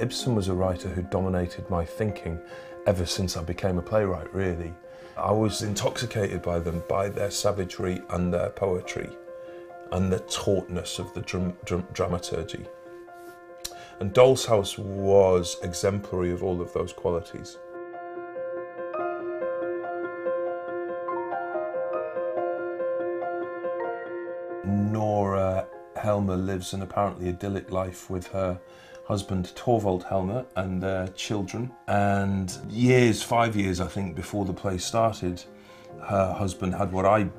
Ibsen was a writer who dominated my thinking ever since I became a playwright, really. I was intoxicated by them, by their savagery and their poetry and the tautness of the dram dram dramaturgy. And Doll's House was exemplary of all of those qualities. Nora Helmer lives an apparently idyllic life with her husband Torvald Helmer and their children. And years, five years I think, before the play started, her husband had what I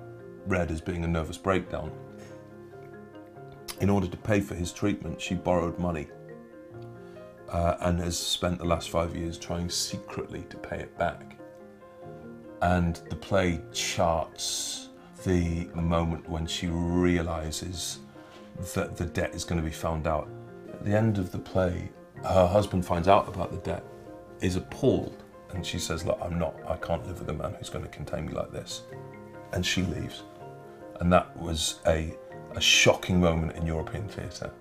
read as being a nervous breakdown. In order to pay for his treatment, she borrowed money uh, and has spent the last five years trying secretly to pay it back. And the play charts the moment when she realizes that the debt is going to be found out. At the end of the play, her husband finds out about the debt, is appalled, and she says, Look, I'm not, I can't live with a man who's going to contain me like this. And she leaves. And that was a, a shocking moment in European theatre.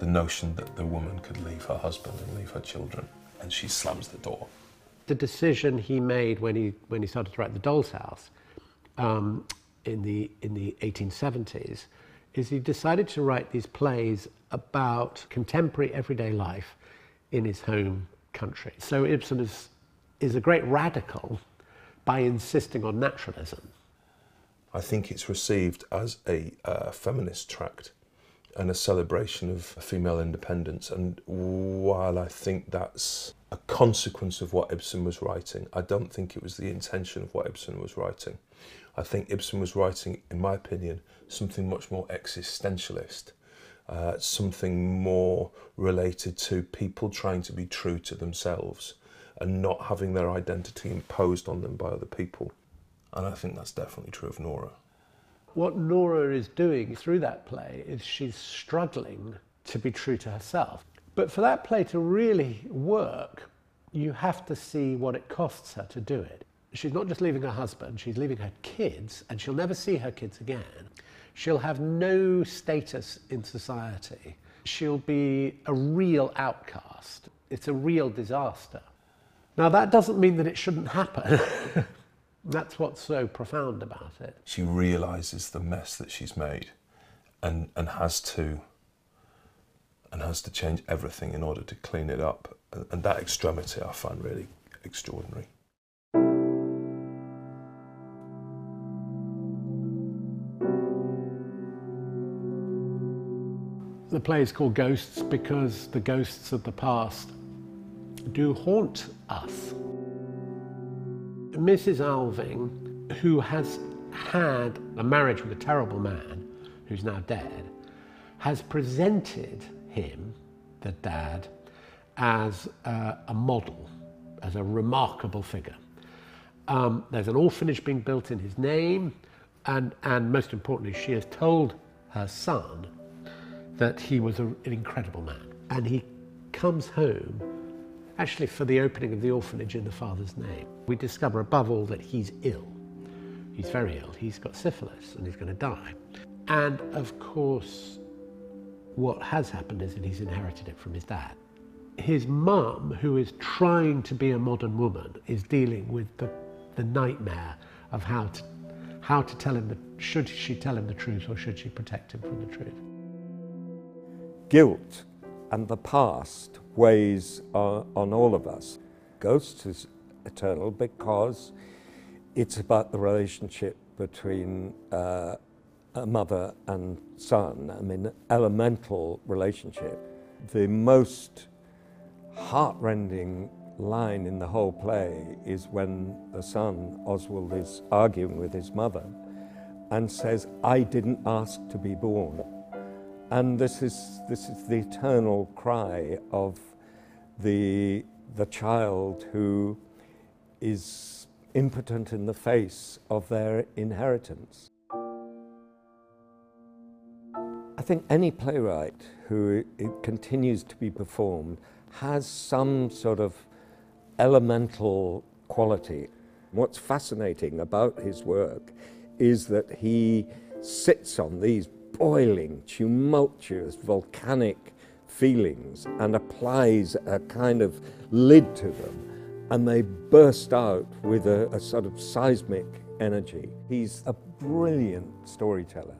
The notion that the woman could leave her husband and leave her children, and she slams the door. The decision he made when he, when he started to write The Doll's House um, in, the, in the 1870s is he decided to write these plays about contemporary everyday life in his home country. So Ibsen is, is a great radical by insisting on naturalism. I think it's received as a uh, feminist tract and a celebration of female independence. And while I think that's a consequence of what Ibsen was writing, I don't think it was the intention of what Ibsen was writing. I think Ibsen was writing, in my opinion, something much more existentialist, uh, something more related to people trying to be true to themselves and not having their identity imposed on them by other people. And I think that's definitely true of Nora. What Nora is doing through that play is she's struggling to be true to herself. But for that play to really work, you have to see what it costs her to do it. She's not just leaving her husband, she's leaving her kids, and she'll never see her kids again. She'll have no status in society. She'll be a real outcast. It's a real disaster. Now, that doesn't mean that it shouldn't happen. That's what's so profound about it. She realizes the mess that she's made and, and has to and has to change everything in order to clean it up. And, and that extremity I find really extraordinary. The play is called Ghosts because the ghosts of the past do haunt us. Mrs. Alving, who has had a marriage with a terrible man who's now dead, has presented him, the dad, as uh, a model, as a remarkable figure. Um, there's an orphanage being built in his name, and, and most importantly, she has told her son that he was a, an incredible man. And he comes home actually for the opening of the orphanage in the father's name. We discover above all that he's ill. He's very ill. He's got syphilis and he's going to die. And of course, what has happened is that he's inherited it from his dad. His mum, who is trying to be a modern woman, is dealing with the, the nightmare of how to, how to tell him, the, should she tell him the truth or should she protect him from the truth? Guilt and the past weighs on, on all of us. Ghosts is eternal because it's about the relationship between uh, a mother and son. I mean, elemental relationship. The most heartrending line in the whole play is when the son, Oswald, is arguing with his mother and says, I didn't ask to be born. And this is, this is the eternal cry of the, the child who is impotent in the face of their inheritance. I think any playwright who it continues to be performed has some sort of elemental quality. What's fascinating about his work is that he sits on these boiling, tumultuous, volcanic feelings and applies a kind of lid to them, and they burst out with a, a sort of seismic energy. He's a brilliant storyteller.